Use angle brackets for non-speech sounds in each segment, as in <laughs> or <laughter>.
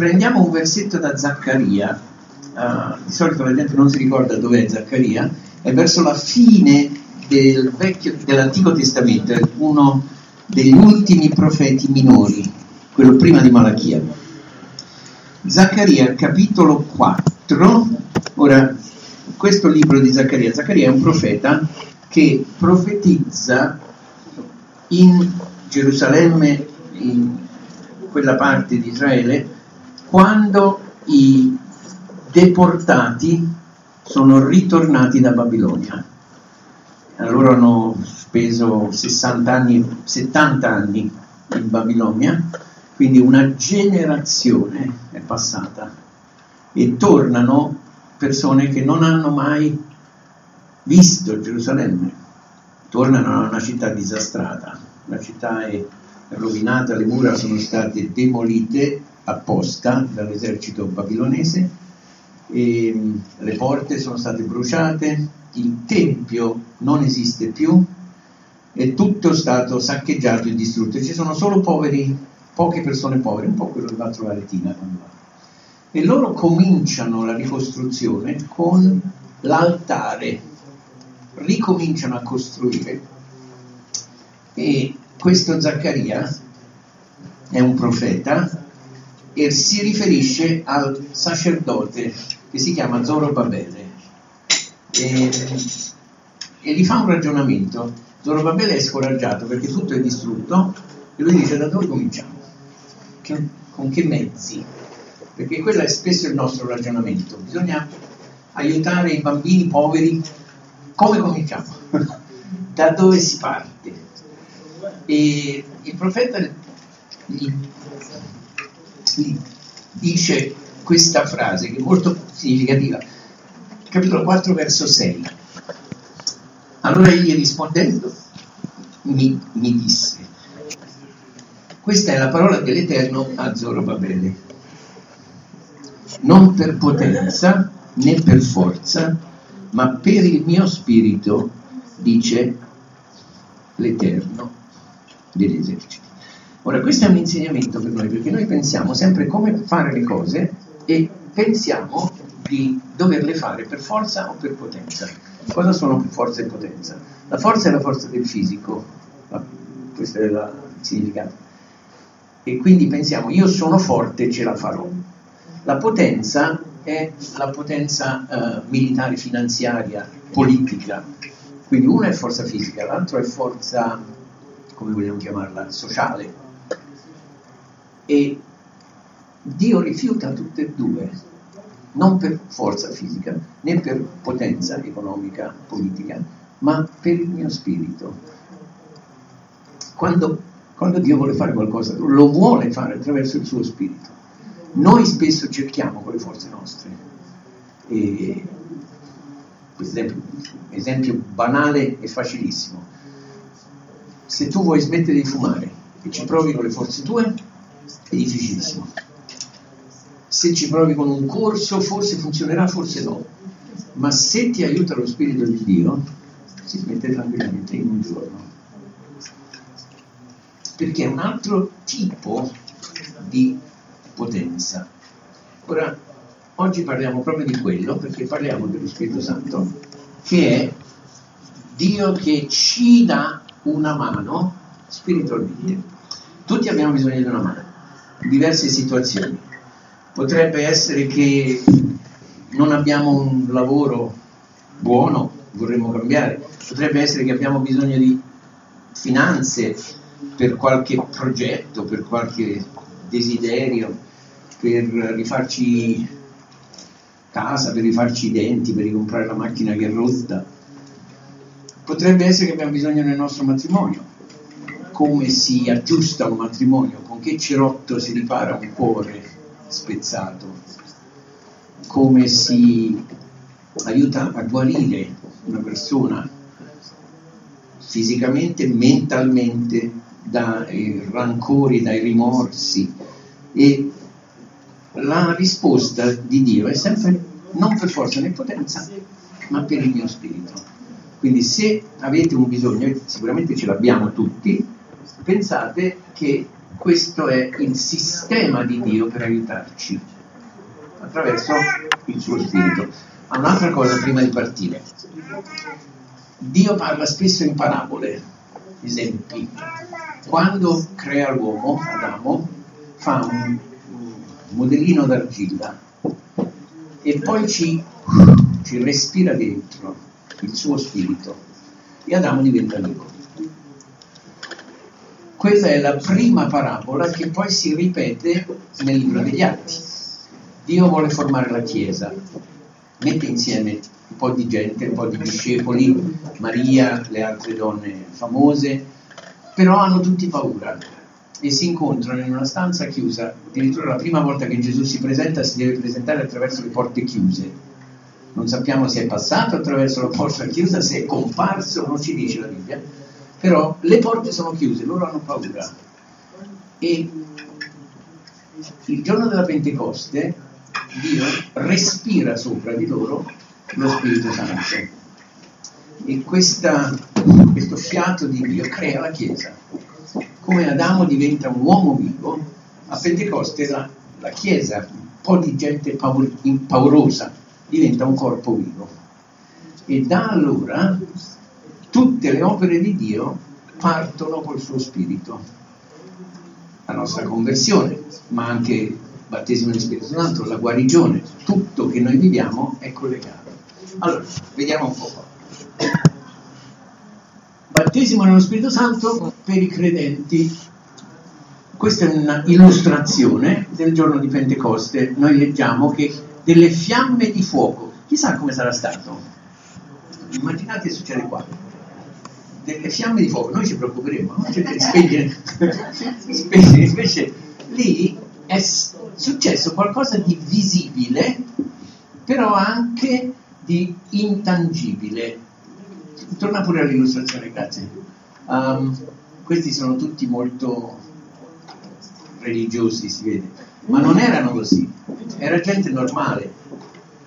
prendiamo un versetto da Zaccaria, uh, di solito la gente non si ricorda dov'è Zaccaria, è verso la fine del vecchio, dell'Antico Testamento, è uno degli ultimi profeti minori, quello prima di Malachia. Zaccaria, capitolo 4, ora questo libro di Zaccaria, Zaccaria è un profeta che profetizza in Gerusalemme, in quella parte di Israele, quando i deportati sono ritornati da Babilonia. Loro hanno speso 60 anni, 70 anni in Babilonia, quindi una generazione è passata. E tornano persone che non hanno mai visto Gerusalemme, tornano a una città disastrata, la città è rovinata, le mura sono state demolite apposta dall'esercito babilonese, le porte sono state bruciate, il tempio non esiste più, è tutto stato saccheggiato e distrutto, ci sono solo poveri, poche persone povere, un po' quello che va a trovare Tina quando va. E loro cominciano la ricostruzione con l'altare, ricominciano a costruire e questo Zaccaria è un profeta e si riferisce al sacerdote che si chiama Zorobabele e, e gli fa un ragionamento. Zorobabele è scoraggiato perché tutto è distrutto e lui dice da dove cominciamo? Che, con che mezzi? Perché quello è spesso il nostro ragionamento. Bisogna aiutare i bambini poveri. Come cominciamo? <laughs> da dove si parte? E il profeta gli dice questa frase che è molto significativa, capitolo 4, verso 6. Allora egli rispondendo mi, mi disse, questa è la parola dell'Eterno a Zorobabele, non per potenza né per forza, ma per il mio spirito, dice l'Eterno degli eserciti. Ora, questo è un insegnamento per noi, perché noi pensiamo sempre come fare le cose e pensiamo di doverle fare per forza o per potenza. Cosa sono forza e potenza? La forza è la forza del fisico, questo è il significato. E quindi pensiamo, io sono forte, ce la farò. La potenza è la potenza eh, militare, finanziaria, politica. Quindi una è forza fisica, l'altro è forza come vogliamo chiamarla, sociale. E Dio rifiuta tutte e due, non per forza fisica né per potenza economica, politica, ma per il mio spirito. Quando, quando Dio vuole fare qualcosa, lo vuole fare attraverso il suo spirito. Noi spesso cerchiamo con le forze nostre. E, esempio, esempio banale e facilissimo se tu vuoi smettere di fumare e ci provi con le forze tue, è difficilissimo. Se ci provi con un corso, forse funzionerà, forse no. Ma se ti aiuta lo Spirito di Dio, si smette tranquillamente in un giorno. Perché è un altro tipo di potenza. Ora, oggi parliamo proprio di quello, perché parliamo dello Spirito Santo, che è Dio che ci dà una mano spiritualmente. Tutti abbiamo bisogno di una mano, diverse situazioni. Potrebbe essere che non abbiamo un lavoro buono, vorremmo cambiare. Potrebbe essere che abbiamo bisogno di finanze per qualche progetto, per qualche desiderio, per rifarci casa, per rifarci i denti, per ricomprare la macchina che è rotta Potrebbe essere che abbiamo bisogno del nostro matrimonio. Come si aggiusta un matrimonio? Che cerotto si ripara un cuore spezzato? Come si aiuta a guarire una persona fisicamente, mentalmente, dai rancori, dai rimorsi. E la risposta di Dio è sempre non per forza né potenza, ma per il mio spirito. Quindi se avete un bisogno, sicuramente ce l'abbiamo tutti, pensate che questo è il sistema di Dio per aiutarci attraverso il suo spirito. Un'altra cosa prima di partire. Dio parla spesso in parabole, esempi. Quando crea l'uomo, Adamo, fa un, un modellino d'argilla e poi ci, ci respira dentro il suo spirito e Adamo diventa vivo. Questa è la prima parabola che poi si ripete nel libro degli Atti. Dio vuole formare la Chiesa, mette insieme un po' di gente, un po' di discepoli, Maria, le altre donne famose, però hanno tutti paura e si incontrano in una stanza chiusa. Addirittura la prima volta che Gesù si presenta si deve presentare attraverso le porte chiuse. Non sappiamo se è passato attraverso la porta chiusa, se è comparso, non ci dice la Bibbia, però le porte sono chiuse, loro hanno paura. E il giorno della Pentecoste Dio respira sopra di loro lo Spirito Santo. E questa, questo fiato di Dio crea la Chiesa. Come Adamo diventa un uomo vivo, a Pentecoste la, la Chiesa, un po' di gente paur, paurosa, diventa un corpo vivo. E da allora tutte le opere di Dio partono col suo spirito. La nostra conversione, ma anche battesimo di Spirito Santo, la guarigione, tutto che noi viviamo è collegato. Allora, vediamo un po' qua. Battesimo nello Spirito Santo per i credenti. Questa è un'illustrazione del giorno di Pentecoste. Noi leggiamo che delle fiamme di fuoco, chissà come sarà stato. Immaginate succede qua. Delle fiamme di fuoco, noi ci preoccuperemo, no? Cioè, spegne, spegne, invece lì è successo qualcosa di visibile, però anche di intangibile. Torna pure all'illustrazione, grazie. Um, questi sono tutti molto religiosi, si vede, ma non erano così, era gente normale,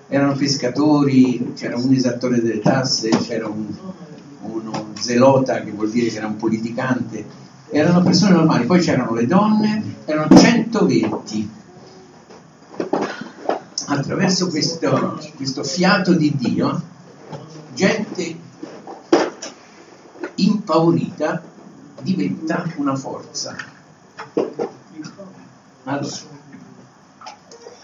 erano pescatori, c'era un esattore delle tasse, c'era un, uno zelota che vuol dire che era un politicante, erano persone normali, poi c'erano le donne, erano 120 attraverso questo, questo fiato di Dio, gente impaurita diventa una forza. Allora,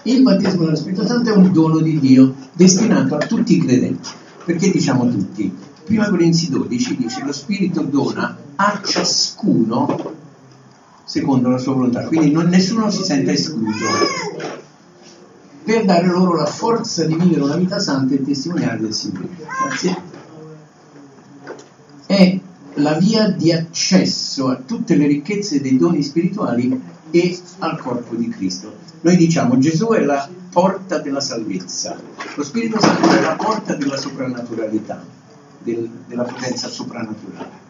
il battesimo dello Spirito Santo è un dono di Dio destinato a tutti i credenti. Perché diciamo tutti? Prima Corinzi 12 dice lo Spirito dona a ciascuno secondo la sua volontà, quindi non, nessuno si sente escluso per dare loro la forza di vivere una vita santa e testimoniare del Signore. Grazie. È la via di accesso a tutte le ricchezze dei doni spirituali e al corpo di Cristo. Noi diciamo Gesù è la porta della salvezza, lo Spirito Santo è la porta della soprannaturalità, del, della potenza soprannaturale.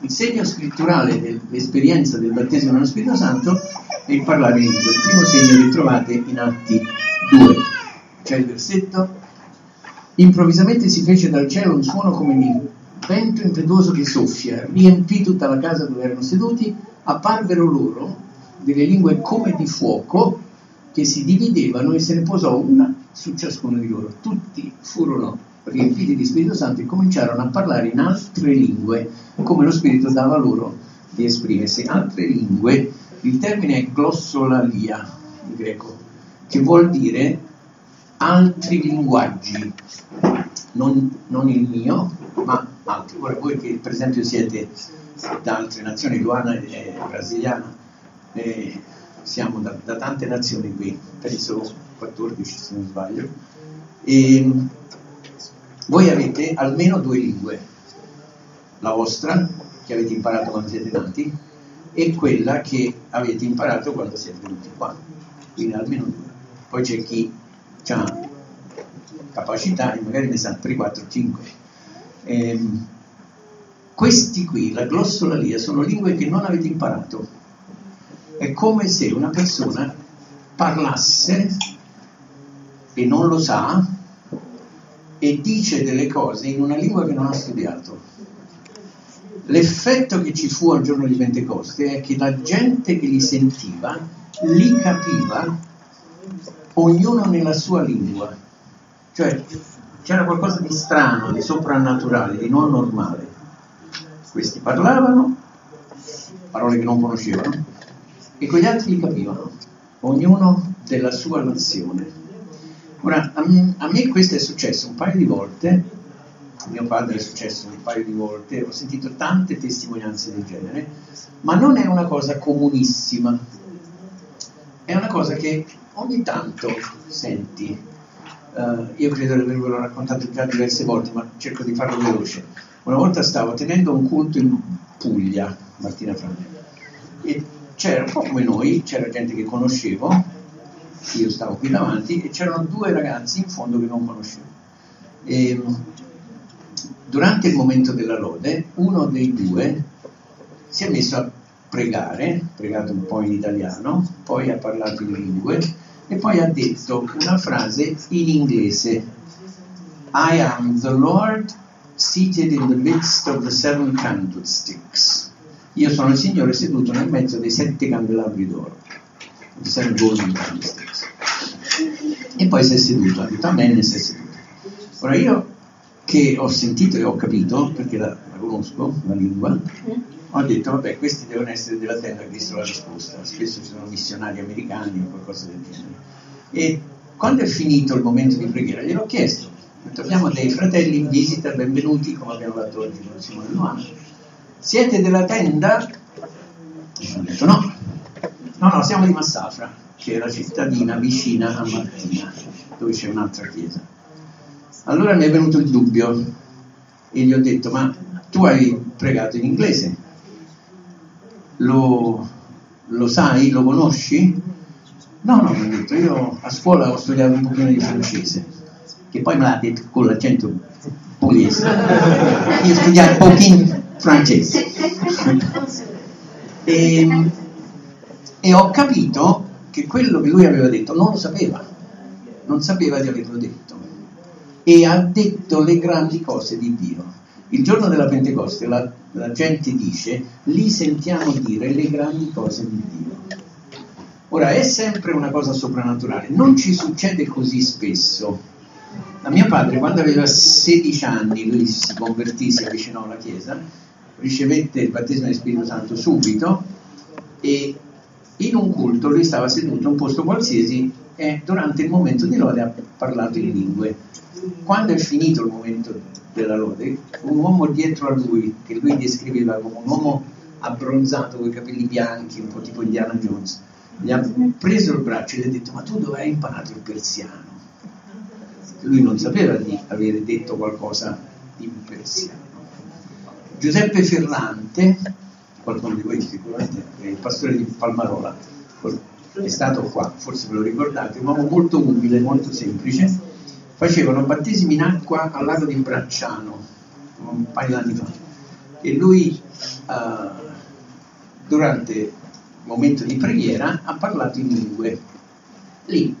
Il segno scritturale dell'esperienza del battesimo nello Spirito Santo è il parlare in lingue, il primo segno che trovate in Atti 2. C'è il versetto. Improvvisamente si fece dal cielo un suono come di vento impetuoso che soffia, riempì tutta la casa dove erano seduti, apparvero loro delle lingue come di fuoco che si dividevano e se ne posò una su ciascuno di loro. Tutti furono riempiti di Spirito Santo e cominciarono a parlare in altre lingue, come lo Spirito dava loro di esprimersi. Altre lingue, il termine è glossolalia in greco, che vuol dire altri linguaggi, non, non il mio, ma altri. Ora voi che per esempio siete da altre nazioni, Luana è brasiliana, eh, siamo da, da, tante nazioni qui, penso 14 se non sbaglio, e voi avete almeno due lingue, la vostra, che avete imparato quando siete nati, e quella che avete imparato quando siete venuti qua, quindi almeno due poi c'è chi ha capacità e magari ne sa 3, 4, 5. Ehm, questi qui, la glossolalia, sono lingue che non avete imparato. È come se una persona parlasse e non lo sa e dice delle cose in una lingua che non ha studiato. L'effetto che ci fu al giorno di Pentecoste è che la gente che li sentiva li capiva ognuno nella sua lingua. Cioè c'era qualcosa di strano, di soprannaturale, di non normale. Questi parlavano, parole che non conoscevano, e quegli altri li capivano, ognuno della sua nazione. Ora, a me questo è successo un paio di volte, a mio padre è successo un paio di volte, ho sentito tante testimonianze del genere, ma non è una cosa comunissima, è una cosa che ogni tanto senti. Uh, io credo di avervelo raccontato già diverse volte, ma cerco di farlo veloce. Una volta stavo tenendo un culto in Puglia, Martina Frane, e c'era un po' come noi, c'era gente che conoscevo, io stavo qui davanti, e c'erano due ragazzi in fondo che non conoscevo. E, durante il momento della lode, uno dei due si è messo a pregare, pregato un po' in italiano, poi ha parlato in lingue e poi ha detto una frase in inglese. I am the Lord seated in the midst of the seven candlesticks. Io sono il Signore seduto nel mezzo dei sette candelabri d'oro. The seven golden candlesticks. E poi si è seduto, ha detto amen e si è seduto. Ora io che ho sentito e ho capito, perché la, la conosco, la lingua, ho detto vabbè questi devono essere della terra Cristo la risposta spesso ci sono missionari americani o qualcosa del genere e quando è finito il momento di preghiera gliel'ho chiesto abbiamo dei fratelli in visita benvenuti come abbiamo fatto oggi con Simone Luano siete della tenda? e ho detto no no no siamo di Massafra che è la cittadina vicina a Martina dove c'è un'altra chiesa allora mi è venuto il dubbio e gli ho detto ma tu hai pregato in inglese lo, lo sai, lo conosci? No, no, mi ha detto, io a scuola ho studiato un pochino di francese, che poi me l'ha detto con l'accento pugliese. Io ho studiato pochino francese. <laughs> e, e ho capito che quello che lui aveva detto non lo sapeva, non sapeva di averlo detto. E ha detto le grandi cose di Dio. Il giorno della Pentecoste la, la gente dice, li sentiamo dire le grandi cose di Dio. Ora è sempre una cosa soprannaturale, non ci succede così spesso. A mio padre, quando aveva 16 anni, lui si convertì, si avvicinò alla Chiesa, ricevette il battesimo del Spirito Santo subito e in un culto lui stava seduto in un posto qualsiasi e durante il momento di lode ha parlato in lingue. Quando è finito il momento della lode, un uomo dietro a lui, che lui descriveva come un uomo abbronzato con i capelli bianchi, un po' tipo Indiana Jones, gli ha preso il braccio e gli ha detto ma tu dove hai imparato il persiano? Lui non sapeva di avere detto qualcosa in persiano. Giuseppe Ferrante, qualcuno di voi sicuramente, il pastore di Palmarola, è stato qua, forse ve lo ricordate, un uomo molto umile, molto semplice, facevano battesimi in acqua al lago di Bracciano un paio d'anni fa. E lui uh, durante il momento di preghiera ha parlato in lingue. Lì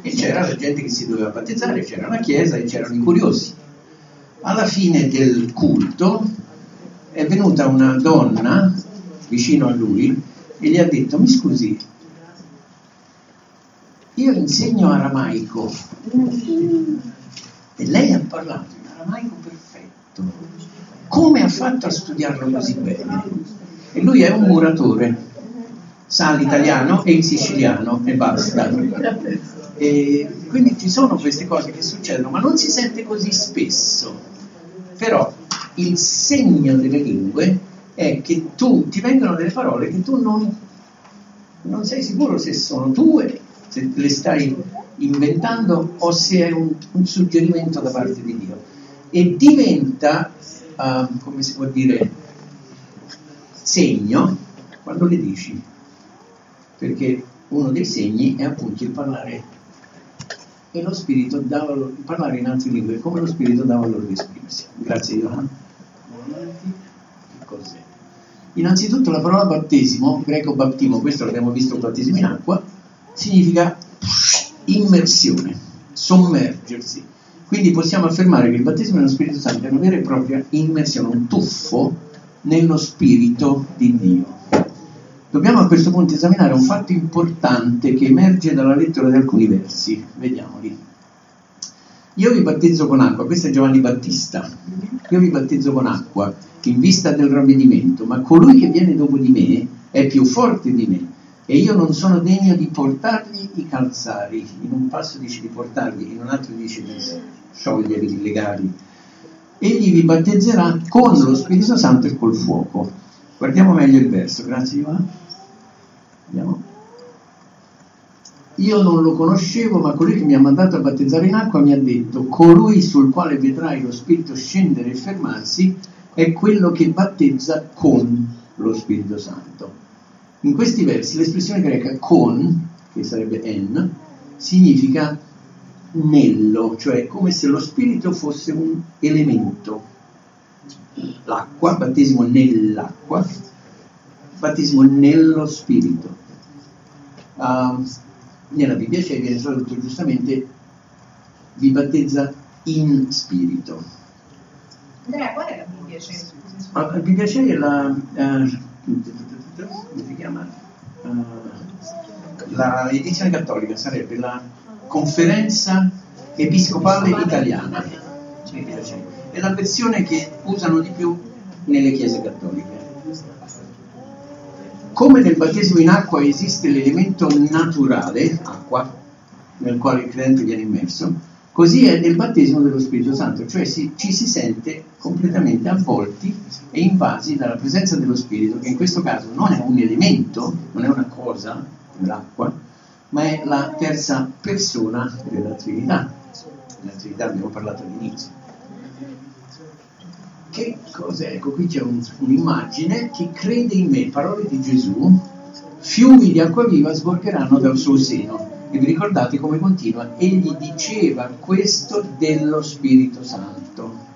e c'era la gente che si doveva battezzare, c'era la chiesa e c'erano i curiosi. Alla fine del culto è venuta una donna vicino a lui e gli ha detto mi scusi, io insegno aramaico e lei ha parlato in aramaico perfetto. Come ha fatto a studiarlo così bene? E lui è un muratore, sa l'italiano e il siciliano e basta. E quindi ci sono queste cose che succedono, ma non si sente così spesso. Però il segno delle lingue è che tu ti vengono delle parole che tu non, non sei sicuro se sono tue se le stai inventando o se è un, un suggerimento da parte di Dio. E diventa, uh, come si può dire, segno quando le dici, perché uno dei segni è appunto il parlare e lo spirito dava loro, parlare in altre lingue, come lo spirito dava loro di esprimersi. Grazie Johan. Cos'è? Innanzitutto la parola battesimo, greco battimo, questo l'abbiamo visto battesimo in acqua, significa immersione, sommergersi. Quindi possiamo affermare che il battesimo dello Spirito Santo è una vera e propria immersione, un tuffo nello Spirito di Dio. Dobbiamo a questo punto esaminare un fatto importante che emerge dalla lettura di alcuni versi. Vediamoli. Io vi battezzo con acqua, questo è Giovanni Battista. Io vi battezzo con acqua in vista del ravvedimento, ma colui che viene dopo di me è più forte di me e io non sono degno di portargli i calzari. In un passo dice di portarli, in un altro dice di sciogliere i legali. Egli vi battezzerà con lo Spirito Santo e col fuoco. Guardiamo meglio il verso, grazie Ivano. Vediamo. Io non lo conoscevo, ma colui che mi ha mandato a battezzare in acqua mi ha detto, colui sul quale vedrai lo Spirito scendere e fermarsi è quello che battezza con lo Spirito Santo. In questi versi l'espressione greca con, che sarebbe en, significa nello, cioè come se lo Spirito fosse un elemento. L'acqua, battesimo nell'acqua, battesimo nello Spirito uh, nella Bibbia c'è, tradotto giustamente, vi battezza in spirito. Andrea, qual è la Bibbia c'è? La è la, uh, come si chiama? Uh, la edizione cattolica sarebbe la conferenza episcopale italiana. È la versione che usano di più nelle chiese cattoliche. Come nel battesimo in acqua esiste l'elemento naturale, acqua, nel quale il credente viene immerso, così è nel battesimo dello Spirito Santo, cioè si, ci si sente completamente avvolti e invasi dalla presenza dello Spirito, che in questo caso non è un elemento, non è una cosa, l'acqua, ma è la terza persona della Trinità. Della Trinità abbiamo parlato all'inizio. Che cos'è? Ecco, qui c'è un, un'immagine che crede in me, parole di Gesù, fiumi di acqua viva sborcheranno dal suo seno. E vi ricordate come continua? Egli diceva questo dello Spirito Santo.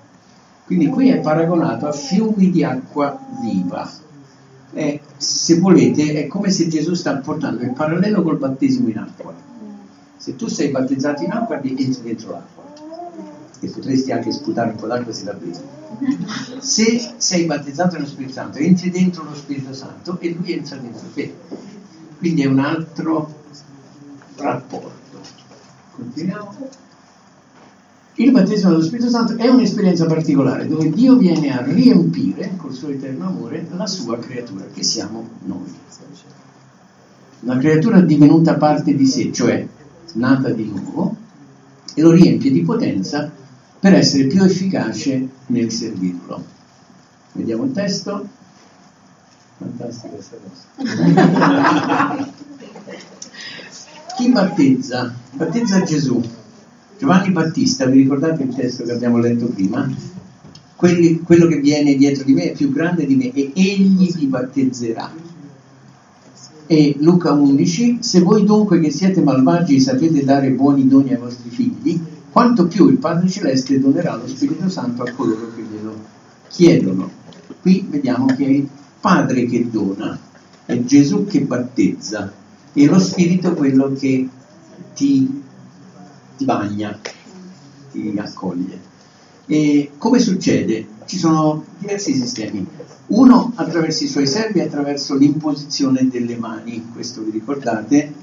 Quindi qui è paragonato a fiumi di acqua viva. È, se volete, è come se Gesù sta portando il parallelo col battesimo in acqua. Se tu sei battezzato in acqua, entri dentro l'acqua e potresti anche sputare un po' d'acqua se la bevi. Se sei battezzato nello Spirito Santo, entri dentro lo Spirito Santo e lui entra dentro te. Quindi è un altro rapporto. Continuiamo. Il battesimo dello Spirito Santo è un'esperienza particolare dove Dio viene a riempire col suo eterno amore la sua creatura, che siamo noi. Una creatura divenuta parte di sé, cioè nata di nuovo, e lo riempie di potenza per essere più efficace nel servirlo. Vediamo il testo. Fantastica questa cosa. <laughs> Chi battezza? Battezza Gesù. Giovanni Battista, vi ricordate il testo che abbiamo letto prima? Quelli, quello che viene dietro di me è più grande di me e egli vi battezzerà. E Luca 11, se voi dunque che siete malvagi sapete dare buoni doni ai vostri figli, quanto più il Padre Celeste donerà lo Spirito Santo a coloro che glielo chiedono. Qui vediamo che è il Padre che dona, è Gesù che battezza e lo Spirito quello che ti, ti bagna, ti accoglie. E come succede? Ci sono diversi sistemi. Uno attraverso i suoi servi, attraverso l'imposizione delle mani, questo vi ricordate?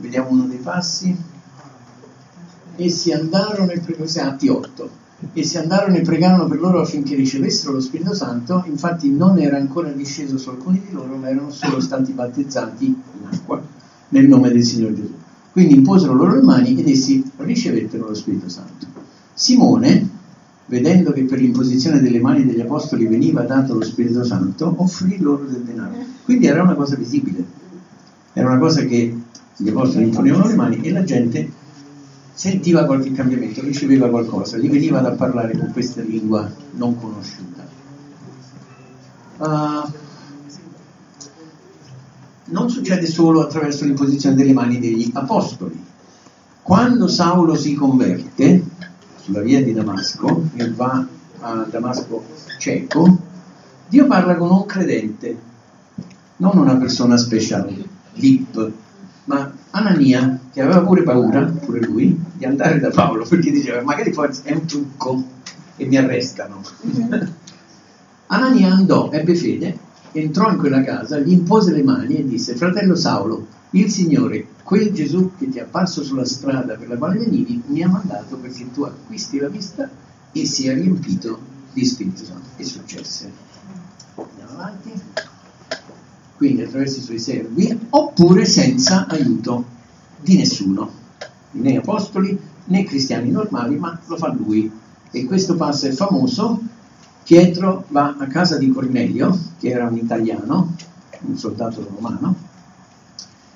Vediamo uno dei passi essi andarono e pregarono, Atti 8, essi andarono e pregarono per loro affinché ricevessero lo Spirito Santo, infatti non era ancora disceso su alcuni di loro, ma erano solo stati battezzati in acqua nel nome del Signore Gesù. Quindi imposero loro le mani ed essi ricevettero lo Spirito Santo. Simone, vedendo che per l'imposizione delle mani degli apostoli veniva dato lo Spirito Santo, offrì loro del denaro. Quindi era una cosa visibile, era una cosa che gli apostoli imponevano le mani e la gente sentiva qualche cambiamento, riceveva qualcosa, gli veniva da parlare con questa lingua non conosciuta. Uh, non succede solo attraverso l'imposizione delle mani degli apostoli. Quando Saulo si converte sulla via di Damasco e va a Damasco cieco, Dio parla con un credente, non una persona speciale, VIP, ma Anania, che aveva pure paura, pure lui, di andare da Paolo, perché diceva magari forse è un trucco e mi arrestano. Anania andò, ebbe fede, entrò in quella casa, gli impose le mani e disse, fratello Saulo, il Signore, quel Gesù che ti è apparso sulla strada per la quale venivi, mi ha mandato perché tu acquisti la vista e sia riempito di Spirito Santo. E successe. Andiamo avanti. Quindi attraverso i suoi servi, oppure senza aiuto di nessuno, né apostoli né cristiani normali, ma lo fa lui. E questo passo è famoso. Pietro va a casa di Cornelio, che era un italiano, un soldato romano,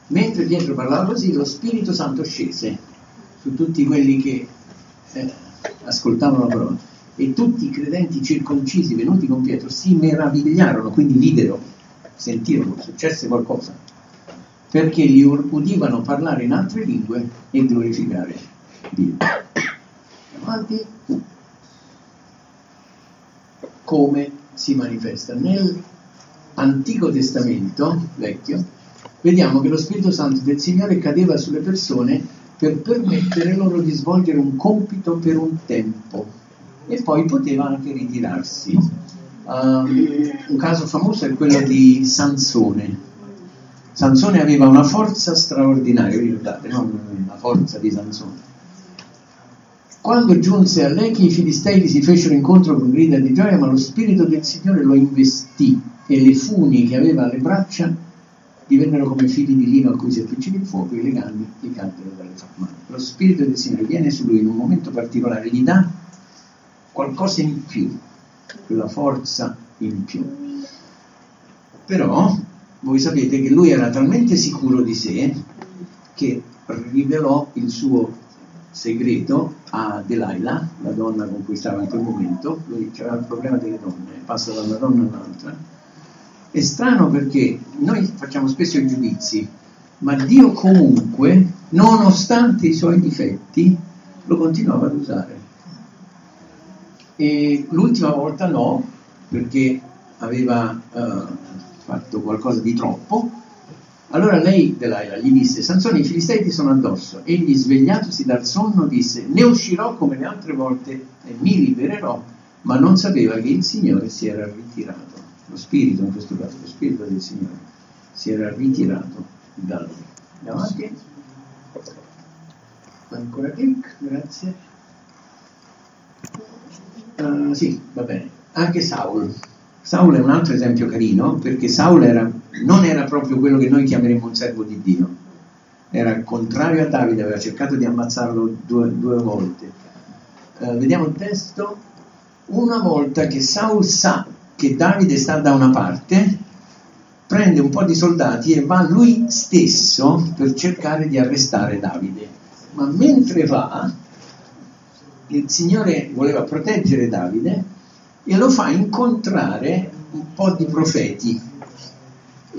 mentre Pietro parlava così, lo Spirito Santo scese su tutti quelli che eh, ascoltavano la parola e tutti i credenti circoncisi venuti con Pietro si meravigliarono, quindi videro, sentirono, successe qualcosa, perché li udivano parlare in altre lingue e glorificare Dio. Avanti. Come si manifesta? Nell'Antico Testamento vecchio vediamo che lo Spirito Santo del Signore cadeva sulle persone per permettere loro di svolgere un compito per un tempo e poi poteva anche ritirarsi. Um, un caso famoso è quello di Sansone. Sansone aveva una forza straordinaria, ricordate, no? la forza di Sansone. Quando giunse a Lechi i filistei si fecero incontro con grida di gioia, ma lo spirito del Signore lo investì e le funi che aveva alle braccia divennero come fili di lino a cui si appiccica il fuoco e i legami gli caddero dalle mani. Lo spirito del Signore viene su lui in un momento particolare, gli dà qualcosa in più, quella forza in più. Però voi sapete che lui era talmente sicuro di sé che rivelò il suo segreto a Delilah, la donna con cui stava in quel momento, lui aveva il problema delle donne, passa da una donna all'altra. È strano perché noi facciamo spesso i giudizi, ma Dio comunque, nonostante i suoi difetti, lo continuava ad usare. E l'ultima volta no, perché aveva uh, fatto qualcosa di troppo. Allora lei, Delilah, gli disse, Sansone, i filistei ti sono addosso. Egli, svegliatosi dal sonno, disse, ne uscirò come le altre volte e mi libererò, ma non sapeva che il Signore si era ritirato. Lo spirito, in questo caso, lo spirito del Signore, si era ritirato da lui. Andiamo avanti. Ancora clic, grazie. Uh, sì, va bene. Anche Saul. Saul è un altro esempio carino perché Saul era, non era proprio quello che noi chiameremmo un servo di Dio. Era il contrario a Davide, aveva cercato di ammazzarlo due, due volte. Uh, vediamo il testo. Una volta che Saul sa che Davide sta da una parte, prende un po' di soldati e va lui stesso per cercare di arrestare Davide. Ma mentre va, il Signore voleva proteggere Davide e lo fa incontrare un po' di profeti.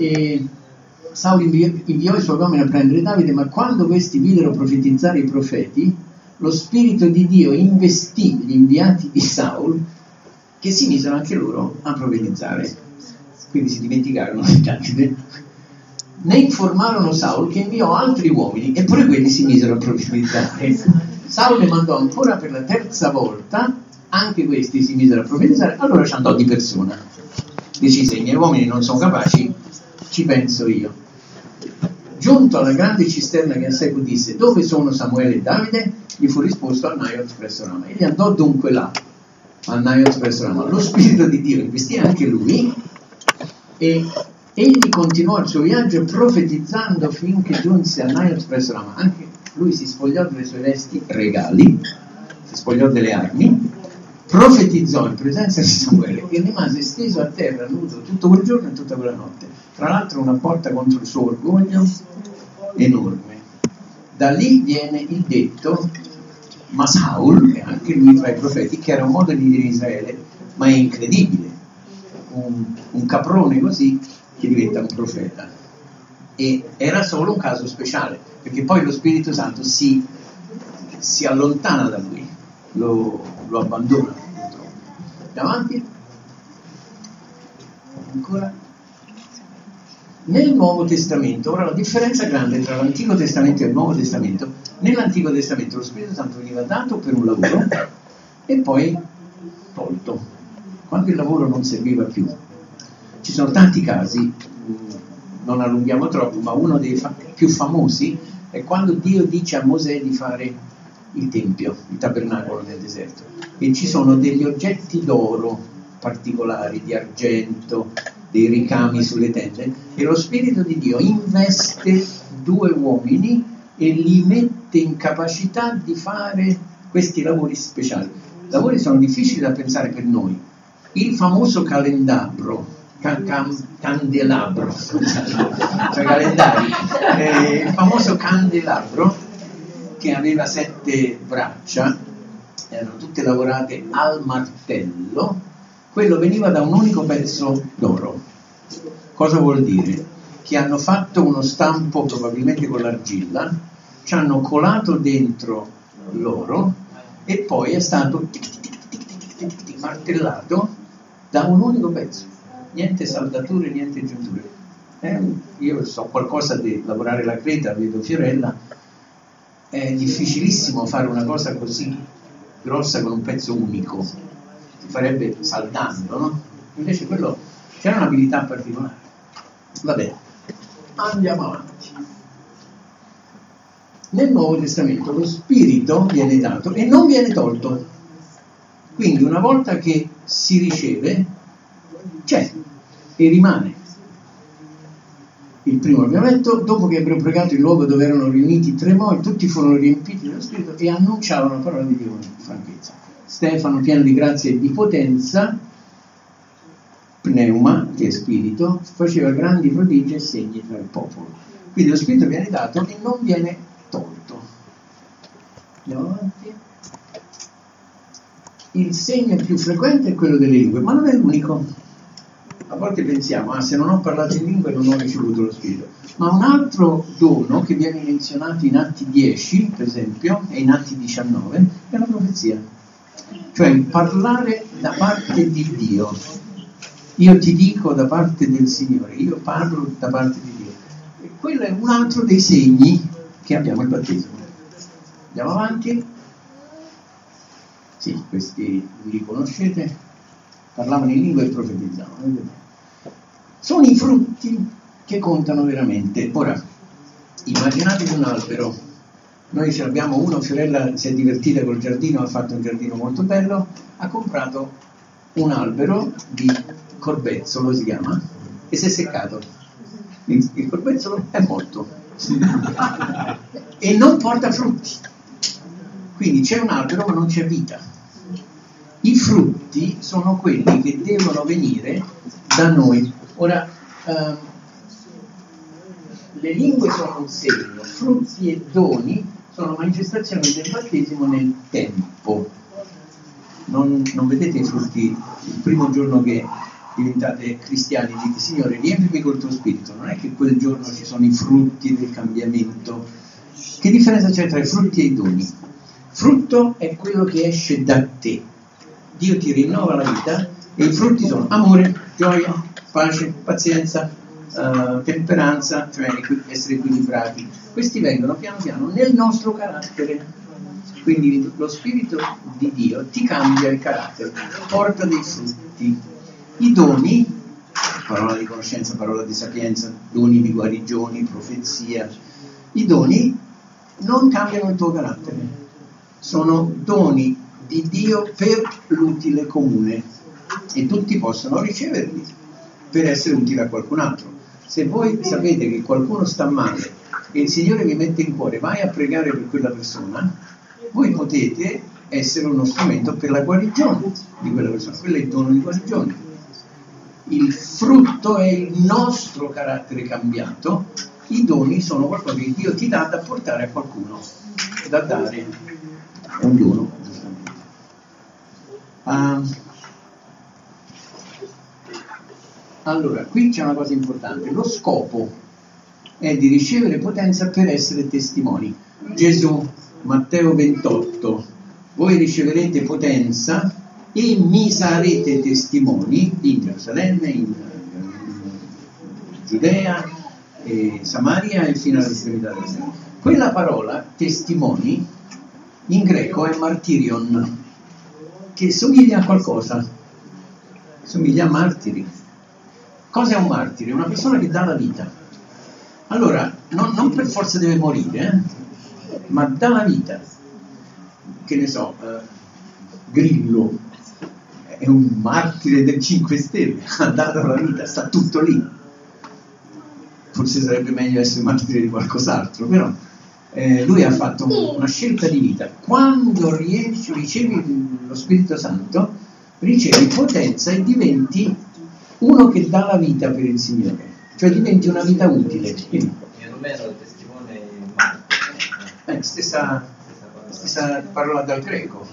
E Saul inviò, inviò i suoi uomini a prendere Davide, ma quando questi videro profetizzare i profeti, lo Spirito di Dio investì gli inviati di Saul che si misero anche loro a profetizzare. Quindi si dimenticarono di Davide. Ne informarono Saul che inviò altri uomini, eppure quelli si misero a profetizzare. Saul le mandò ancora per la terza volta, anche questi si misero a profetizzare, allora ci andò di persona. Decise, i miei uomini non sono capaci, ci penso io. Giunto alla grande cisterna che a Seco disse, dove sono Samuele e Davide? Gli fu risposto a Naiot presso Rama. Egli andò dunque là, a Naiot presso Rama. Lo Spirito di Dio investì anche lui e egli continuò il suo viaggio profetizzando finché giunse a Naiot presso Rama. Anche lui si spogliò delle sue vesti regali, si spogliò delle armi, profetizzò in presenza di Samuele e rimase steso a terra nudo tutto quel giorno e tutta quella notte. Tra l'altro una porta contro il suo orgoglio enorme. Da lì viene il detto, ma Saul, e anche lui tra i profeti, che era un modo di dire Israele, ma è incredibile, un, un caprone così che diventa un profeta. E era solo un caso speciale, perché poi lo Spirito Santo si, si allontana da lui, lo, lo abbandona. Davanti? Ancora? Nel Nuovo Testamento, ora la differenza grande tra l'Antico Testamento e il Nuovo Testamento, nell'Antico Testamento lo Spirito Santo veniva dato per un lavoro e poi tolto. quando il lavoro non serviva più. Ci sono tanti casi, non allunghiamo troppo, ma uno dei fa- più famosi è quando Dio dice a Mosè di fare il tempio, il tabernacolo nel deserto, e ci sono degli oggetti d'oro particolari, di argento, dei ricami sulle tende, e lo Spirito di Dio investe due uomini e li mette in capacità di fare questi lavori speciali. Lavori sono difficili da pensare per noi. Il famoso calendabro, can, can, candelabro, <laughs> cioè calendari, eh, il famoso candelabro che aveva sette braccia, erano tutte lavorate al martello, quello veniva da un unico pezzo d'oro. Cosa vuol dire? Che hanno fatto uno stampo probabilmente con l'argilla, ci hanno colato dentro l'oro e poi è stato martellato da un unico pezzo, niente saldature, niente giunture. Eh, io so qualcosa di lavorare la creta, vedo Fiorella, è difficilissimo fare una cosa così grossa con un pezzo unico, si farebbe saldando, no? Invece quello c'era un'abilità particolare. Va bene, andiamo avanti. Nel Nuovo Testamento lo Spirito viene dato e non viene tolto. Quindi una volta che si riceve, c'è e rimane. Il primo abbiamo detto, dopo che ebbero pregato il luogo dove erano riuniti tre moi, tutti furono riempiti dello Spirito e annunciavano la parola di Dio con franchezza. Stefano, pieno di grazia e di potenza, pneuma, che è spirito, faceva grandi prodigi e segni tra il popolo. Quindi lo spirito viene dato e non viene tolto. Andiamo avanti. Il segno più frequente è quello delle lingue, ma non è l'unico. A volte pensiamo, ah, se non ho parlato in lingue non ho ricevuto lo spirito. Ma un altro dono che viene menzionato in Atti 10, per esempio, e in Atti 19, è la profezia. Cioè parlare da parte di Dio. Io ti dico da parte del Signore, io parlo da parte di Dio. E quello è un altro dei segni che abbiamo il battesimo. Andiamo avanti. Sì, questi li conoscete. Parlavano in lingua e profetizzavano. Sono i frutti che contano veramente. Ora, immaginatevi un albero. Noi ce l'abbiamo uno, Fiorella si è divertita col giardino, ha fatto un giardino molto bello, ha comprato un albero di corbezzolo, si chiama, e si è seccato. Il, il corbezzolo è morto <laughs> e non porta frutti. Quindi c'è un albero ma non c'è vita. I frutti sono quelli che devono venire da noi. Ora, ehm, le lingue sono un segno, frutti e doni sono manifestazioni del battesimo nel tempo. Non, non vedete i frutti il primo giorno che diventate cristiani, dite Signore riempimi col tuo spirito, non è che quel giorno ci sono i frutti del cambiamento. Che differenza c'è tra i frutti e i doni? Frutto è quello che esce da te. Dio ti rinnova la vita i frutti sono amore, gioia, pace, pazienza, uh, temperanza, cioè essere equilibrati. Questi vengono piano piano nel nostro carattere. Quindi lo Spirito di Dio ti cambia il carattere, porta dei frutti. I doni, parola di conoscenza, parola di sapienza, doni di guarigioni, profezia, i doni non cambiano il tuo carattere, sono doni di Dio per l'utile comune e tutti possono riceverli per essere utili a qualcun altro. Se voi sapete che qualcuno sta male e il Signore vi mette in cuore, vai a pregare per quella persona, voi potete essere uno strumento per la guarigione di quella persona, quello è il dono di guarigione. Il frutto è il nostro carattere cambiato, i doni sono qualcosa che Dio ti dà da portare a qualcuno, da dare a ognuno. Uh, allora, qui c'è una cosa importante, lo scopo è di ricevere potenza per essere testimoni. Gesù, Matteo 28, voi riceverete potenza e mi sarete testimoni in Gerusalemme, in, Giudea, e Samaria e fino all'estremità della terra. Quella parola, testimoni, in greco è martirion, che somiglia a qualcosa. somiglia a martiri. Cosa è un martire? Una persona che dà la vita. Allora, non, non per forza deve morire, eh? ma dà la vita. Che ne so, eh, Grillo è un martire del 5 Stelle, <laughs> ha dato la vita, sta tutto lì. Forse sarebbe meglio essere martire di qualcos'altro, però eh, lui ha fatto una scelta di vita. Quando riesci, ricevi lo Spirito Santo, ricevi potenza e diventi uno che dà la vita per il Signore, cioè diventi una vita utile. Testimone eh, stessa, stessa parola dal greco.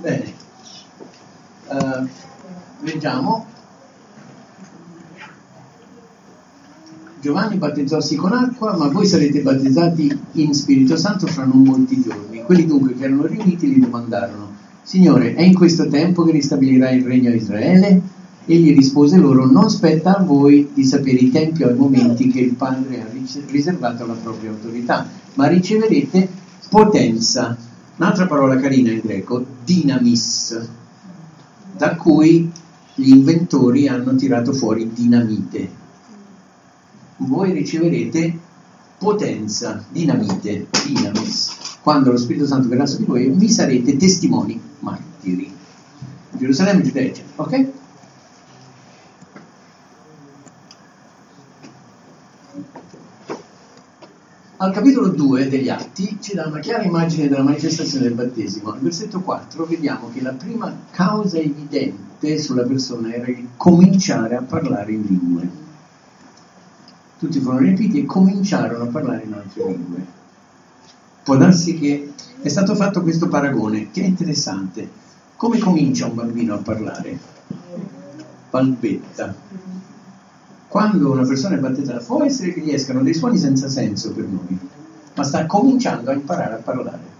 Bene, uh, leggiamo Giovanni battezzossi con acqua, ma voi sarete battezzati in Spirito Santo fra non molti giorni. Quelli dunque che erano riuniti gli domandarono, Signore, è in questo tempo che ristabilirai il regno a Israele? Egli rispose loro, non spetta a voi di sapere i tempi o i momenti che il Padre ha riservato alla propria autorità, ma riceverete potenza. Un'altra parola carina in greco, dinamis, da cui gli inventori hanno tirato fuori dinamite voi riceverete potenza, dinamite, dinamis. Quando lo Spirito Santo verrà su di voi, vi sarete testimoni martiri. Gerusalemme, Giudea, eccetera. Ok? Al capitolo 2 degli Atti ci dà una chiara immagine della manifestazione del battesimo. Al versetto 4 vediamo che la prima causa evidente sulla persona era il cominciare a parlare in lingue tutti furono riempiti e cominciarono a parlare in altre lingue. Può darsi che è stato fatto questo paragone, che è interessante. Come comincia un bambino a parlare? Palpetta. Quando una persona è battezzata, può essere che gli escano dei suoni senza senso per noi, ma sta cominciando a imparare a parlare.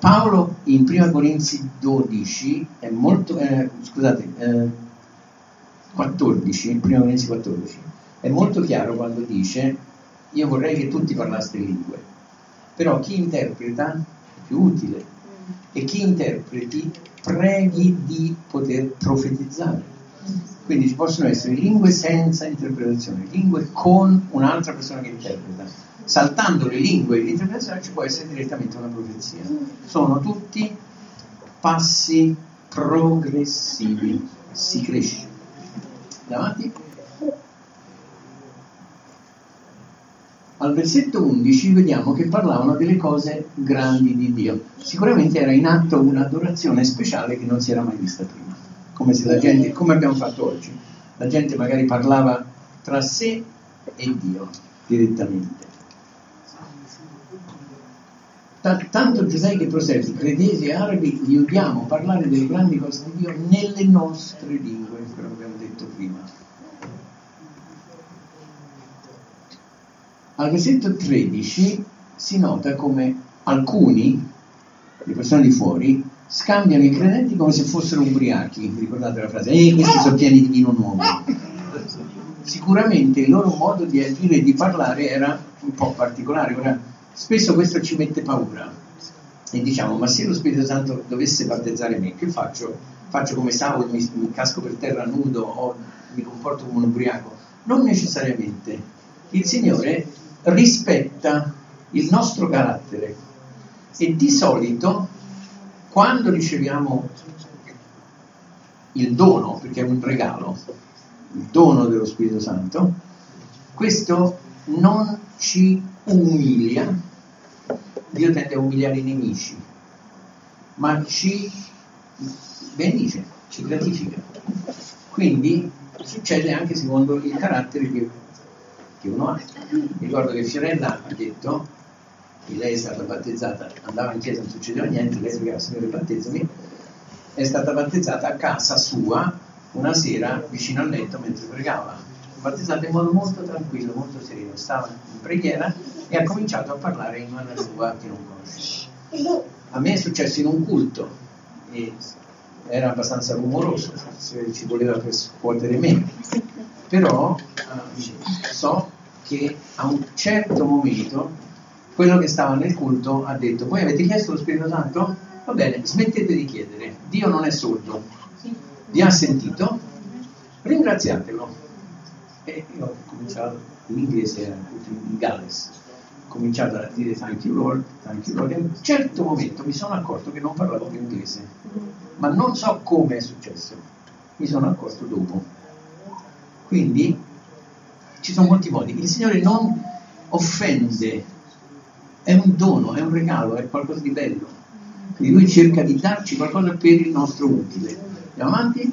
Paolo in 1 Corinzi 12 è molto, eh, scusate, eh, 14, 1 Corinzi 14, è molto chiaro quando dice io vorrei che tutti parlaste lingue, però chi interpreta è più utile e chi interpreti preghi di poter profetizzare. Quindi ci possono essere lingue senza interpretazione, lingue con un'altra persona che interpreta. Saltando le lingue e l'interpretazione ci può essere direttamente una profezia. Sono tutti passi progressivi, si cresce. Davanti? Al versetto 11 vediamo che parlavano delle cose grandi di Dio. Sicuramente era in atto un'adorazione speciale che non si era mai vista prima, come gente, come abbiamo fatto oggi, la gente magari parlava tra sé e Dio direttamente. tanto giudei che proseliti, credesi e arabi, li udiamo parlare delle grandi cose di Dio nelle nostre lingue, che abbiamo detto prima. Al versetto 13 si nota come alcuni, le persone di fuori, scambiano i credenti come se fossero ubriachi. Ricordate la frase? Eh, questi sono pieni di vino nuovo. Sicuramente il loro modo di agire e di parlare era un po' particolare. Ora, spesso questo ci mette paura. E diciamo, ma se lo Spirito Santo dovesse battezzare me, che faccio? Faccio come Saul, mi, mi casco per terra nudo o mi comporto come un ubriaco? Non necessariamente. Il Signore rispetta il nostro carattere e di solito quando riceviamo il dono, perché è un regalo, il dono dello Spirito Santo, questo non ci umilia, Dio tende a umiliare i nemici, ma ci benedice, ci gratifica. Quindi succede anche secondo il carattere che che uno ha. Ricordo che Fiorella ha detto che lei è stata battezzata, andava in chiesa, non succedeva niente, lei diceva Signore battezzami, è stata battezzata a casa sua una sera vicino al letto mentre pregava. Battezzata in modo molto tranquillo, molto sereno, stava in preghiera e ha cominciato a parlare in una lingua che non conosce. A me è successo in un culto e era abbastanza rumoroso, ci voleva per scuotere me, però uh, so che a un certo momento quello che stava nel culto ha detto voi avete chiesto lo Spirito Santo? Va bene, smettete di chiedere. Dio non è sordo. Vi ha sentito? Ringraziatelo. E io ho cominciato, in inglese in Galles, ho cominciato a dire thank you Lord, thank you Lord. E a un certo momento mi sono accorto che non parlavo più inglese, ma non so come è successo. Mi sono accorto dopo. Quindi ci sono molti modi. Il Signore non offende, è un dono, è un regalo, è qualcosa di bello. Quindi Lui cerca di darci qualcosa per il nostro utile. Andiamo avanti?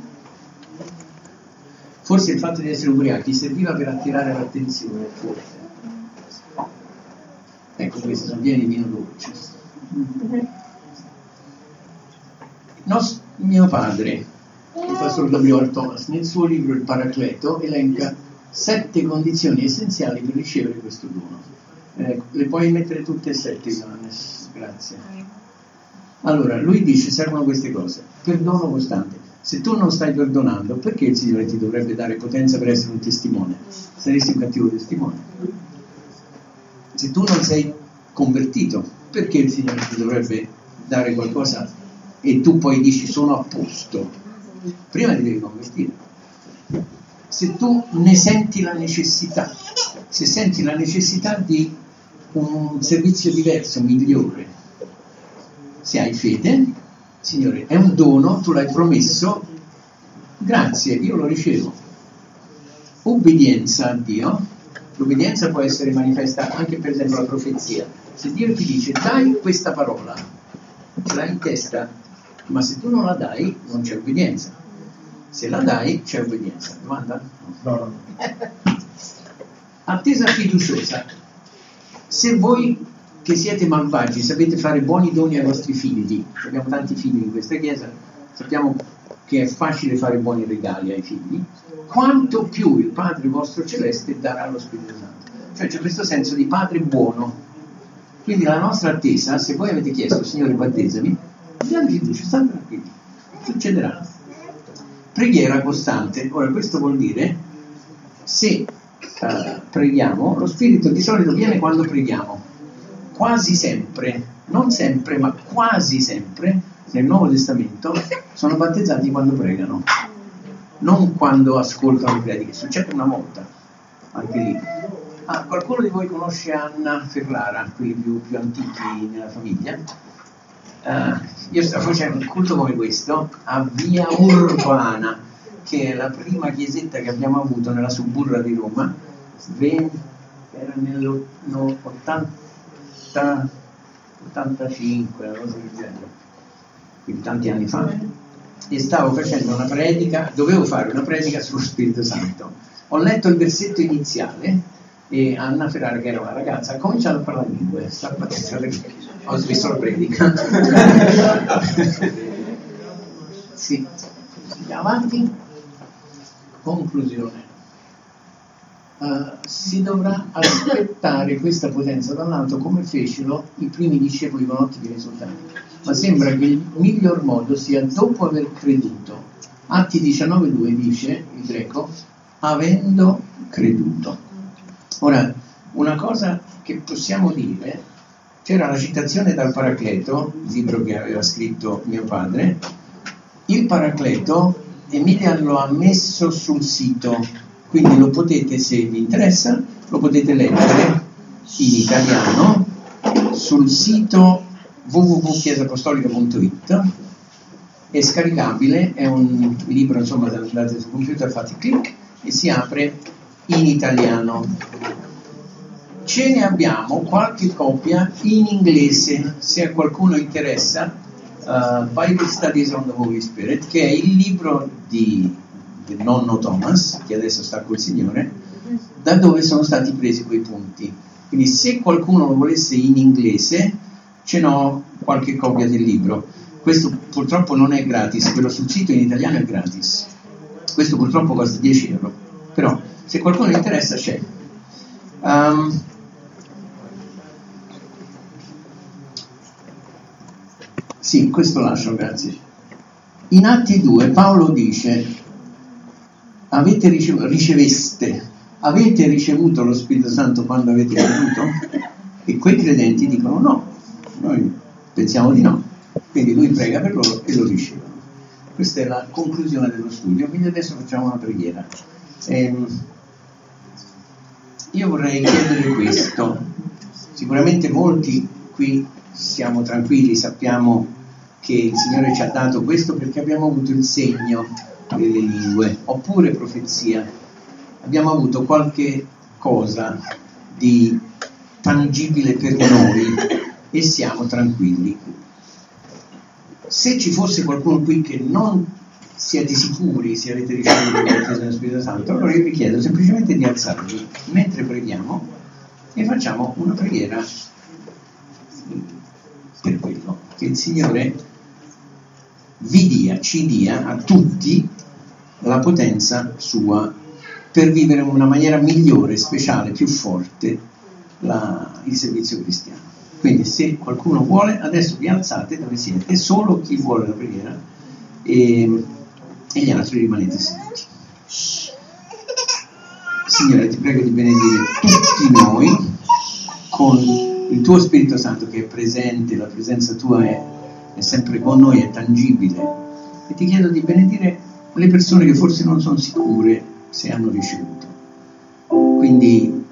Forse il fatto di essere ubriachi serviva per attirare l'attenzione, forse. Ecco, questi sono pieni di vino dolce. Nos, mio padre, professor W.R. Thomas, nel suo libro Il Paracleto, elenca sette condizioni essenziali per ricevere questo dono. Eh, le puoi mettere tutte e sette, Johannes? Grazie. Allora, lui dice servono queste cose. Perdono costante. Se tu non stai perdonando, perché il Signore ti dovrebbe dare potenza per essere un testimone? Saresti un cattivo testimone. Se tu non sei convertito, perché il Signore ti dovrebbe dare qualcosa e tu poi dici sono a posto? Prima ti devi convertire. Se tu ne senti la necessità, se senti la necessità di un servizio diverso, migliore, se hai fede, Signore, è un dono, tu l'hai promesso, grazie, io lo ricevo. Obbedienza a Dio, l'obbedienza può essere manifesta anche per esempio la profezia. Se Dio ti dice dai questa parola, ce l'hai in testa, ma se tu non la dai non c'è obbedienza. Se la dai c'è obbedienza. Domanda? No, no. Attesa fiduciosa. Se voi che siete malvagi sapete fare buoni doni ai vostri figli, abbiamo tanti figli in questa chiesa, sappiamo che è facile fare buoni regali ai figli, quanto più il Padre vostro celeste darà lo Spirito Santo. Cioè c'è questo senso di Padre buono. Quindi la nostra attesa, se voi avete chiesto, Signore battezzami, abbiamo fiducia, state tranquilli, succederà. Preghiera costante. Ora questo vuol dire, se uh, preghiamo, lo Spirito di solito viene quando preghiamo quasi sempre, non sempre, ma quasi sempre, nel Nuovo Testamento, sono battezzati quando pregano, non quando ascoltano le prediche. Succede una volta, anche lì. Ah, qualcuno di voi conosce Anna Ferrara, quelli più, più antichi nella famiglia? Uh, io stavo facendo un culto come questo a Via Urbana, che è la prima chiesetta che abbiamo avuto nella suburra di Roma, era nell'80 85, una cosa del genere, quindi tanti anni fa, e stavo facendo una predica, dovevo fare una predica sullo Spirito Santo. Ho letto il versetto iniziale e Anna Ferrara, che era una ragazza, ha cominciato a parlare lingue, sta pazzesca, ho smesso la predica. <laughs> sì, andiamo avanti. Conclusione. Uh, si dovrà aspettare questa potenza dall'alto come fecero i primi discepoli con ottimi risultati. Ma sembra che il miglior modo sia dopo aver creduto. Atti 19.2 dice il greco, avendo creduto. Ora, una cosa che possiamo dire, c'era la citazione dal Paracleto, libro che aveva scritto mio padre, il Paracleto Emilia lo ha messo sul sito quindi lo potete, se vi interessa, lo potete leggere in italiano sul sito www.chiesapostolica.it è scaricabile, è un libro insomma da andate sul computer, fate clic e si apre in italiano. Ce ne abbiamo qualche copia in inglese, se a qualcuno interessa, uh, Bible Studies on the Holy Spirit, che è il libro di del nonno Thomas, che adesso sta col Signore, da dove sono stati presi quei punti. Quindi se qualcuno lo volesse in inglese, ce n'ho qualche copia del libro. Questo purtroppo non è gratis, quello sul sito in italiano è gratis. Questo purtroppo costa 10 euro, però se qualcuno interessa c'è. Um, sì, questo lascio, grazie. In Atti 2 Paolo dice avete ricevuto, riceveste, avete ricevuto lo Spirito Santo quando avete creduto? E quei credenti dicono no, noi pensiamo di no. Quindi lui prega per loro e lo ricevono. Questa è la conclusione dello studio, quindi adesso facciamo una preghiera. Ehm, io vorrei chiedere questo. Sicuramente molti qui siamo tranquilli, sappiamo che il Signore ci ha dato questo perché abbiamo avuto il segno delle lingue, oppure profezia. Abbiamo avuto qualche cosa di tangibile per noi e siamo tranquilli. Se ci fosse qualcuno qui che non siete sicuri se avete ricevuto il battesimo dello Spirito Santo, allora io vi chiedo semplicemente di alzarvi mentre preghiamo e facciamo una preghiera per quello, che il Signore vi dia, ci dia a tutti la potenza sua per vivere in una maniera migliore, speciale, più forte la, il servizio cristiano. Quindi se qualcuno vuole, adesso vi alzate dove siete, solo chi vuole la preghiera e, e gli altri rimanete seduti. Signore, ti prego di benedire tutti noi con il tuo Spirito Santo che è presente, la presenza tua è, è sempre con noi, è tangibile. E ti chiedo di benedire le persone che forse non sono sicure se hanno ricevuto. Quindi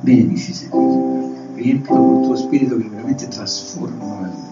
benedici sempre, riempilo col tuo spirito che veramente trasforma la vita.